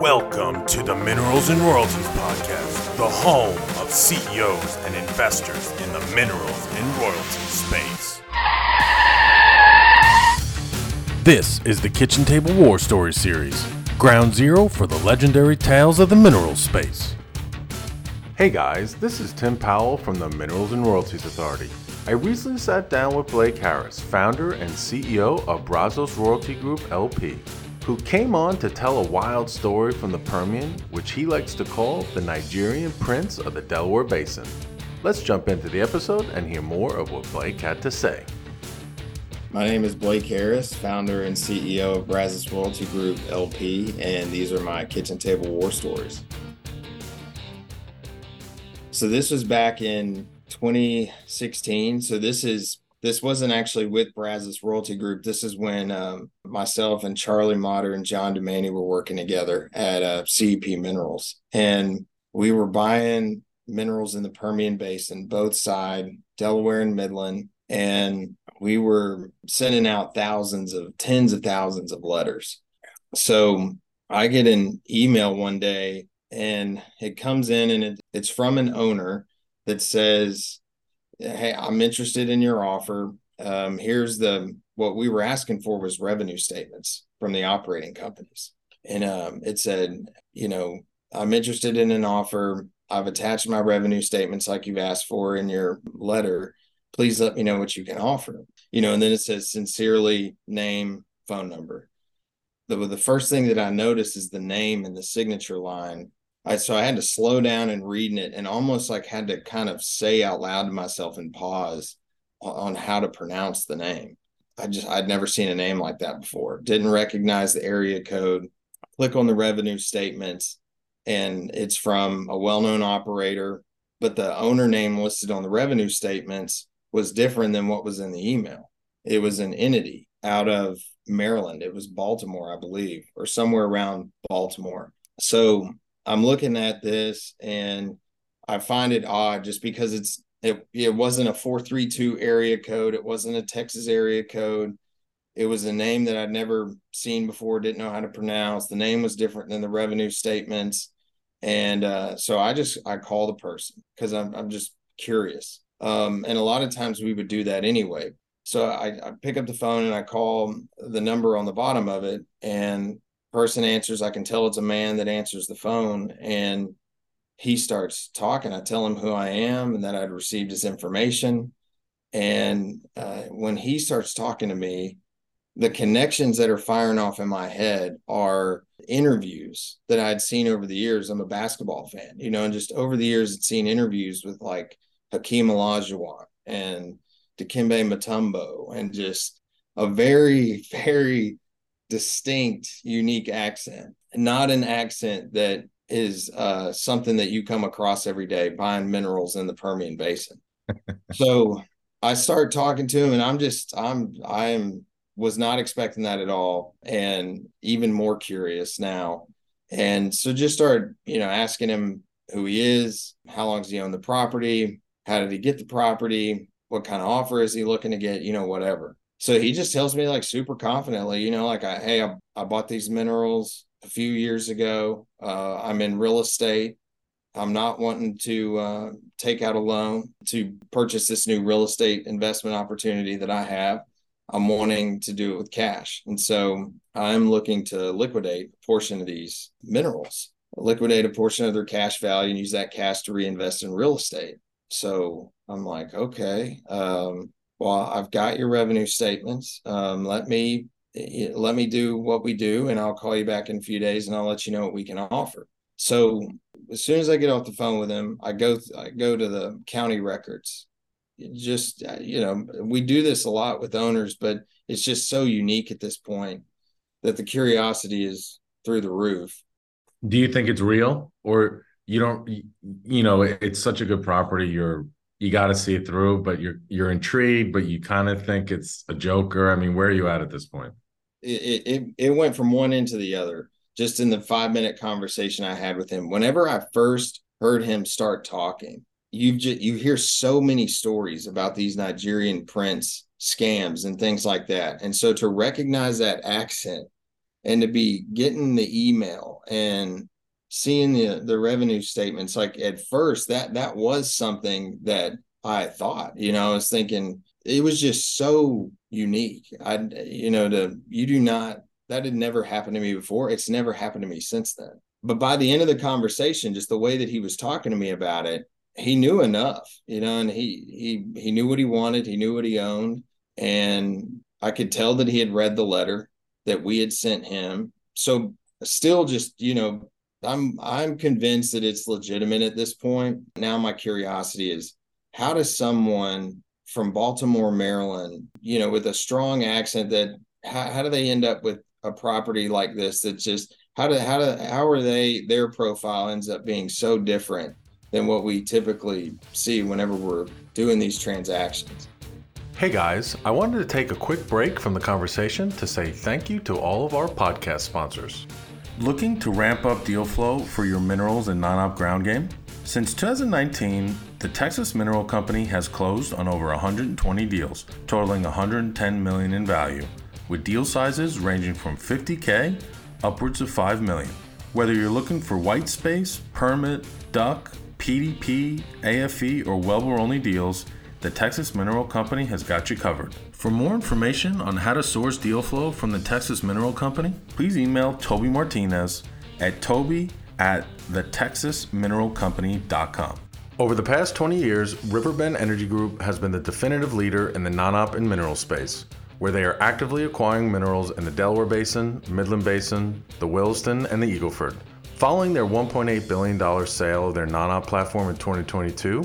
Welcome to the Minerals and Royalties Podcast, the home of CEOs and investors in the minerals and royalties space. This is the Kitchen Table War Story series, ground zero for the legendary tales of the minerals space. Hey guys, this is Tim Powell from the Minerals and Royalties Authority. I recently sat down with Blake Harris, founder and CEO of Brazos Royalty Group LP who came on to tell a wild story from the Permian, which he likes to call the Nigerian Prince of the Delaware Basin. Let's jump into the episode and hear more of what Blake had to say. My name is Blake Harris, founder and CEO of Brazos Royalty Group LP, and these are my kitchen table war stories. So this was back in 2016. So this is this wasn't actually with Brazos Royalty Group. This is when um, myself and Charlie Motter and John Demaney were working together at uh, CEP Minerals, and we were buying minerals in the Permian Basin, both side, Delaware and Midland, and we were sending out thousands of tens of thousands of letters. So I get an email one day, and it comes in, and it, it's from an owner that says hey, I'm interested in your offer. Um, here's the what we were asking for was revenue statements from the operating companies, and um, it said, you know, I'm interested in an offer. I've attached my revenue statements like you've asked for in your letter. Please let me know what you can offer. You know, and then it says sincerely name, phone number. The the first thing that I noticed is the name and the signature line I so I had to slow down and reading it and almost like had to kind of say out loud to myself and pause on how to pronounce the name. I just I'd never seen a name like that before. Didn't recognize the area code. Click on the revenue statements and it's from a well-known operator, but the owner name listed on the revenue statements was different than what was in the email. It was an entity out of Maryland. It was Baltimore, I believe, or somewhere around Baltimore. So I'm looking at this and I find it odd just because it's it, it wasn't a 432 area code, it wasn't a Texas area code. It was a name that I'd never seen before, didn't know how to pronounce. The name was different than the revenue statements. And uh, so I just I call the person because I'm I'm just curious. Um, and a lot of times we would do that anyway. So I, I pick up the phone and I call the number on the bottom of it, and person answers i can tell it's a man that answers the phone and he starts talking. I tell him who i am and that i'd received his information. And uh, when he starts talking to me the connections that are firing off in my head are interviews that i'd seen over the years. I'm a basketball fan you know and just over the years i'd seen interviews with like hakeem olajuwon and dikembe mutombo and just a very very distinct, unique accent, not an accent that is uh, something that you come across every day buying minerals in the Permian Basin. so I start talking to him, and I'm just I'm I am was not expecting that at all, and even more curious now. And so just started, you know, asking him who he is, how long does he own the property, how did he get the property, what kind of offer is he looking to get, you know, whatever so he just tells me like super confidently, you know, like I, hey, I, I bought these minerals a few years ago. Uh, I'm in real estate. I'm not wanting to uh, take out a loan to purchase this new real estate investment opportunity that I have. I'm wanting to do it with cash. And so I'm looking to liquidate a portion of these minerals, liquidate a portion of their cash value and use that cash to reinvest in real estate. So I'm like, okay. Um, well, I've got your revenue statements. Um, let me eh, eh, let me do what we do, and I'll call you back in a few days, and I'll let you know what we can offer. So as soon as I get off the phone with him, I go I go to the county records. Just uh, you know, we do this a lot with owners, but it's just so unique at this point that the curiosity is through the roof. Do you think it's real, or you don't? You know, it's such a good property. You're you got to see it through, but you're you're intrigued, but you kind of think it's a joker. I mean, where are you at at this point? It, it it went from one end to the other just in the five minute conversation I had with him. Whenever I first heard him start talking, you just you hear so many stories about these Nigerian prince scams and things like that. And so to recognize that accent and to be getting the email and seeing the the revenue statements like at first that that was something that I thought, you know, I was thinking it was just so unique. I you know, to you do not that had never happened to me before. It's never happened to me since then. But by the end of the conversation, just the way that he was talking to me about it, he knew enough, you know, and he he he knew what he wanted, he knew what he owned, and I could tell that he had read the letter that we had sent him. So still just, you know, I'm I'm convinced that it's legitimate at this point. Now my curiosity is how does someone from Baltimore, Maryland, you know, with a strong accent that how, how do they end up with a property like this that's just how do how do how are they their profile ends up being so different than what we typically see whenever we're doing these transactions. Hey guys, I wanted to take a quick break from the conversation to say thank you to all of our podcast sponsors. Looking to ramp up deal flow for your minerals and non op ground game? Since 2019, the Texas Mineral Company has closed on over 120 deals, totaling 110 million in value, with deal sizes ranging from 50k upwards of 5 million. Whether you're looking for white space, permit, DUC, PDP, AFE, or wellbore only deals, the Texas Mineral Company has got you covered. For more information on how to source deal flow from the Texas Mineral Company, please email Toby Martinez at toby at thetexasmineralcompany.com. Over the past 20 years, Riverbend Energy Group has been the definitive leader in the non op and mineral space, where they are actively acquiring minerals in the Delaware Basin, Midland Basin, the Williston, and the Eagleford. Following their $1.8 billion sale of their non op platform in 2022,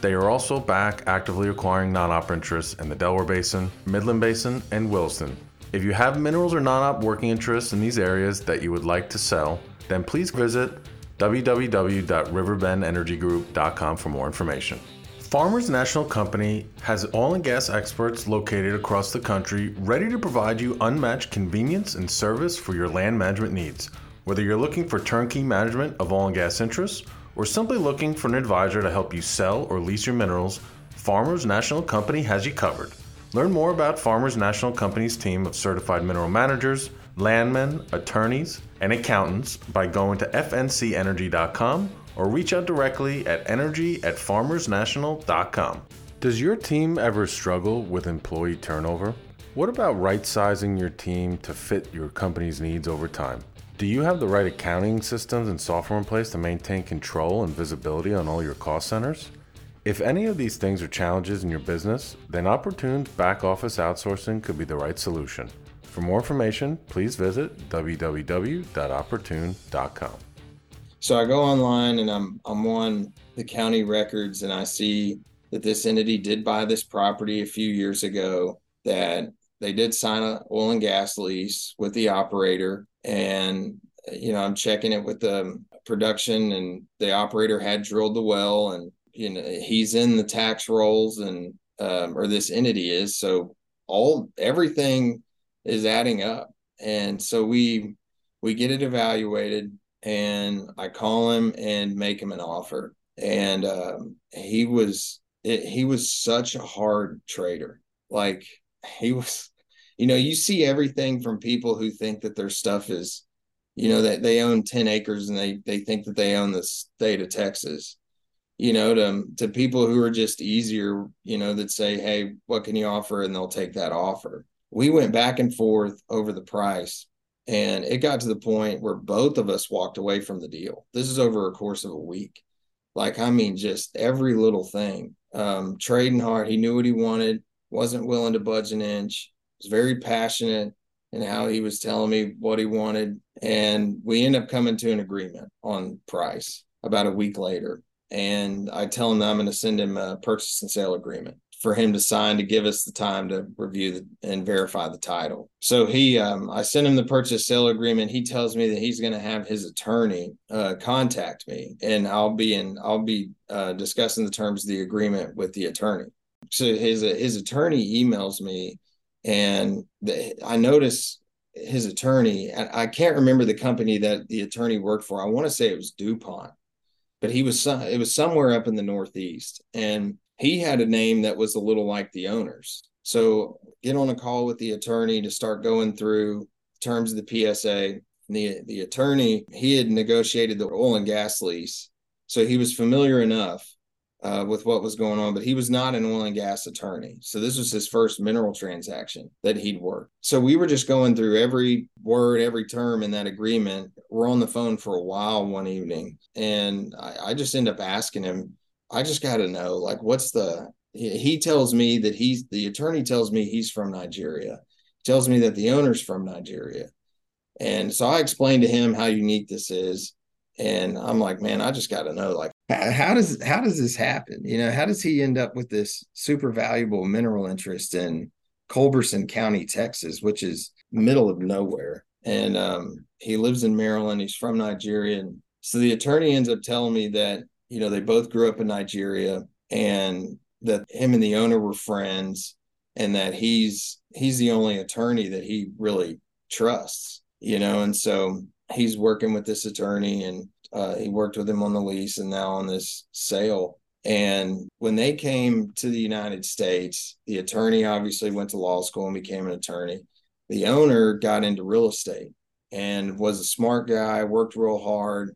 they are also back actively acquiring non op interests in the Delaware Basin, Midland Basin, and Williston. If you have minerals or non op working interests in these areas that you would like to sell, then please visit www.riverbendenergygroup.com for more information. Farmers National Company has oil and gas experts located across the country ready to provide you unmatched convenience and service for your land management needs. Whether you're looking for turnkey management of oil and gas interests or simply looking for an advisor to help you sell or lease your minerals, Farmers National Company has you covered. Learn more about Farmers National Company's team of certified mineral managers, landmen, attorneys, and accountants by going to fncenergy.com or reach out directly at energy at farmersnational.com. Does your team ever struggle with employee turnover? What about right sizing your team to fit your company's needs over time? Do you have the right accounting systems and software in place to maintain control and visibility on all your cost centers? If any of these things are challenges in your business, then Opportune's back office outsourcing could be the right solution. For more information, please visit www.opportune.com. So I go online and I'm I'm on the county records and I see that this entity did buy this property a few years ago that they did sign an oil and gas lease with the operator and you know i'm checking it with the production and the operator had drilled the well and you know he's in the tax rolls and um, or this entity is. So all everything is adding up. And so we we get it evaluated and i call him and make him an offer. And um, he was it, he was such a hard trader. Like he was you know, you see everything from people who think that their stuff is, you know, that they own 10 acres and they they think that they own the state of Texas. You know, to to people who are just easier, you know, that say, "Hey, what can you offer?" and they'll take that offer. We went back and forth over the price, and it got to the point where both of us walked away from the deal. This is over a course of a week. Like, I mean, just every little thing. Um, trading hard. He knew what he wanted, wasn't willing to budge an inch was very passionate in how he was telling me what he wanted. And we end up coming to an agreement on price about a week later. And I tell him I'm going to send him a purchase and sale agreement for him to sign to give us the time to review the, and verify the title. So he, um, I sent him the purchase sale agreement. He tells me that he's going to have his attorney uh, contact me, and I'll be in, I'll be uh, discussing the terms of the agreement with the attorney. So his his attorney emails me and the, I noticed his attorney. I, I can't remember the company that the attorney worked for. I want to say it was DuPont, but he was it was somewhere up in the Northeast, and he had a name that was a little like the owners. So get on a call with the attorney to start going through terms of the PSA. The the attorney he had negotiated the oil and gas lease, so he was familiar enough uh, with what was going on, but he was not an oil and gas attorney. So this was his first mineral transaction that he'd worked. So we were just going through every word, every term in that agreement. We're on the phone for a while one evening, and I, I just end up asking him, I just got to know, like, what's the he tells me that he's the attorney tells me he's from Nigeria. He tells me that the owner's from Nigeria. And so I explained to him how unique this is. And I'm like, man, I just got to know, like, how does how does this happen? You know, how does he end up with this super valuable mineral interest in Culberson County, Texas, which is middle of nowhere? And um, he lives in Maryland. He's from Nigeria. And so the attorney ends up telling me that you know they both grew up in Nigeria, and that him and the owner were friends and that he's he's the only attorney that he really trusts you know and so he's working with this attorney and uh, he worked with him on the lease and now on this sale. And when they came to the united states the attorney obviously went to law school and became an attorney. The owner got into real estate and was a smart guy worked real hard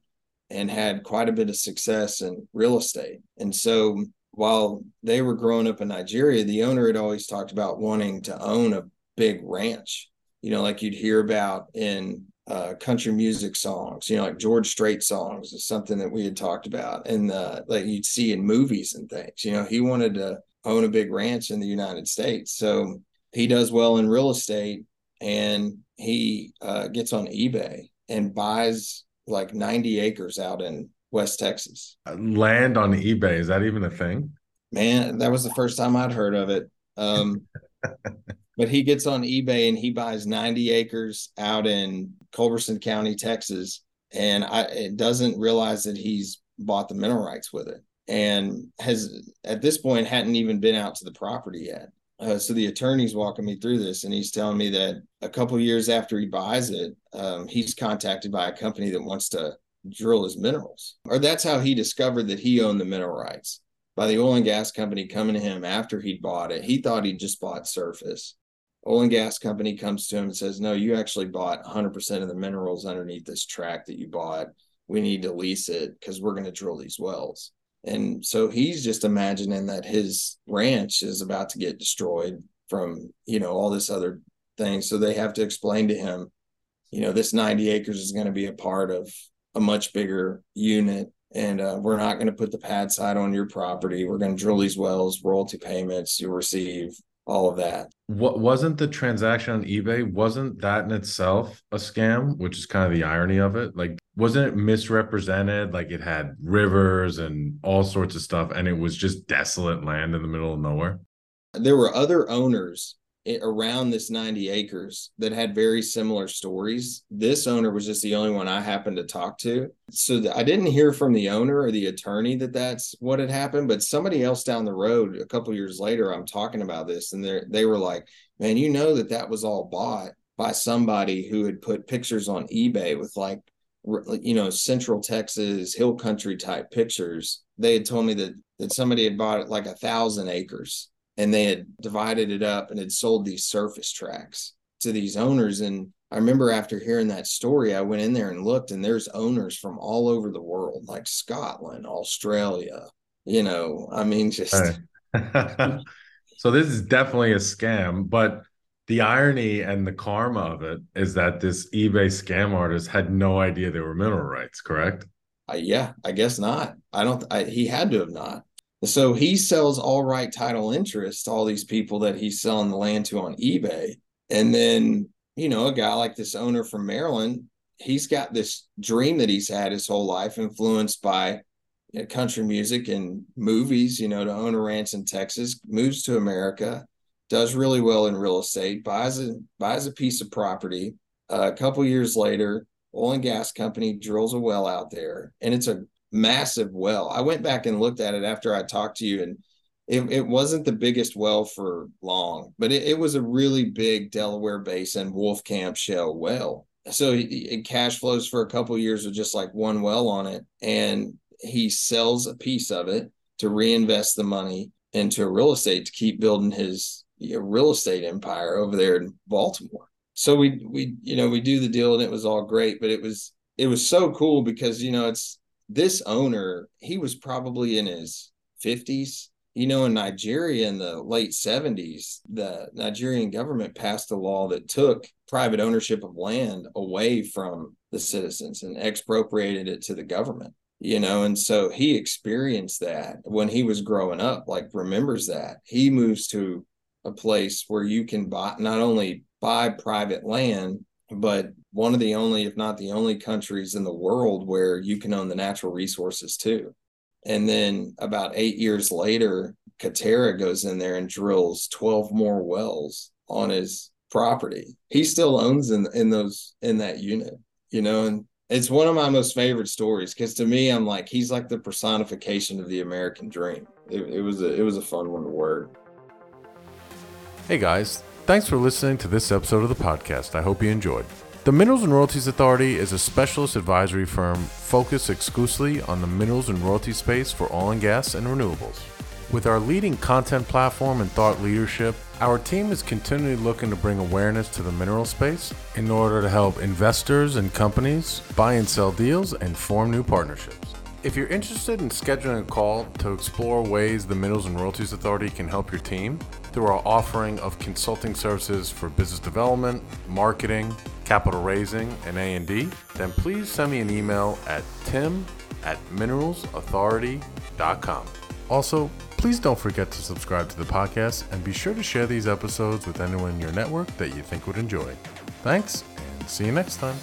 and had quite a bit of success in real estate. And so while they were growing up in Nigeria, the owner had always talked about wanting to own a big ranch, you know, like you'd hear about in uh, country music songs, you know, like George Strait songs is something that we had talked about and uh, like you'd see in movies and things. You know, he wanted to own a big ranch in the United States. So he does well in real estate and he uh, gets on eBay and buys like 90 acres out in West Texas. Land on eBay is that even a thing? Man, that was the first time I'd heard of it. Um, but he gets on eBay and he buys 90 acres out in Culberson County, Texas, and I it doesn't realize that he's bought the mineral rights with it, and has at this point hadn't even been out to the property yet. Uh, so the attorney's walking me through this, and he's telling me that a couple years after he buys it, um, he's contacted by a company that wants to drill his minerals. Or that's how he discovered that he owned the mineral rights by the oil and gas company coming to him after he'd bought it. He thought he'd just bought surface. Oil and gas company comes to him and says, No, you actually bought 100% of the minerals underneath this tract that you bought. We need to lease it because we're going to drill these wells. And so he's just imagining that his ranch is about to get destroyed from, you know, all this other thing. So they have to explain to him, you know, this 90 acres is going to be a part of a much bigger unit and uh, we're not going to put the pad site on your property. We're going to drill these wells, royalty payments you'll receive, all of that. What wasn't the transaction on eBay? Wasn't that in itself a scam? Which is kind of the irony of it. Like, wasn't it misrepresented? Like, it had rivers and all sorts of stuff, and it was just desolate land in the middle of nowhere. There were other owners around this 90 acres that had very similar stories. This owner was just the only one I happened to talk to. So I didn't hear from the owner or the attorney that that's what had happened, but somebody else down the road a couple years later I'm talking about this and they they were like, "Man, you know that that was all bought by somebody who had put pictures on eBay with like you know central texas hill country type pictures they had told me that that somebody had bought it like a thousand acres and they had divided it up and had sold these surface tracks to these owners and I remember after hearing that story, I went in there and looked, and there's owners from all over the world, like Scotland, Australia. You know, I mean, just. so this is definitely a scam, but the irony and the karma of it is that this eBay scam artist had no idea they were mineral rights. Correct? Uh, yeah, I guess not. I don't. I, he had to have not. So he sells all right title interest to all these people that he's selling the land to on eBay. And then, you know, a guy like this owner from Maryland, he's got this dream that he's had his whole life, influenced by you know, country music and movies, you know, to own a ranch in Texas, moves to America, does really well in real estate, buys a buys a piece of property. Uh, a couple years later, oil and gas company drills a well out there, and it's a massive well. I went back and looked at it after I talked to you, and it, it wasn't the biggest well for long, but it, it was a really big Delaware Basin Wolfcamp shale well. So it, it cash flows for a couple years with just like one well on it, and he sells a piece of it to reinvest the money into real estate to keep building his you know, real estate empire over there in Baltimore. So we we you know we do the deal and it was all great, but it was it was so cool because you know it's this owner he was probably in his 50s you know in nigeria in the late 70s the nigerian government passed a law that took private ownership of land away from the citizens and expropriated it to the government you know and so he experienced that when he was growing up like remembers that. He moves to a place where you can buy not only buy private land but one of the only if not the only countries in the world where you can own the natural resources too and then about 8 years later Coterra goes in there and drills 12 more wells on his property he still owns in in those in that unit you know and it's one of my most favorite stories because to me, I'm like he's like the personification of the American dream. It, it was a it was a fun one to work. Hey guys, thanks for listening to this episode of the podcast. I hope you enjoyed. The Minerals and Royalties Authority is a specialist advisory firm focused exclusively on the minerals and royalty space for oil and gas and renewables. With our leading content platform and thought leadership, our team is continually looking to bring awareness to the mineral space in order to help investors and companies buy and sell deals and form new partnerships. If you're interested in scheduling a call to explore ways the Minerals and Royalties Authority can help your team through our offering of consulting services for business development, marketing, capital raising, and A&D, then please send me an email at tim at mineralsauthority.com. Also, Please don't forget to subscribe to the podcast and be sure to share these episodes with anyone in your network that you think would enjoy. Thanks, and see you next time.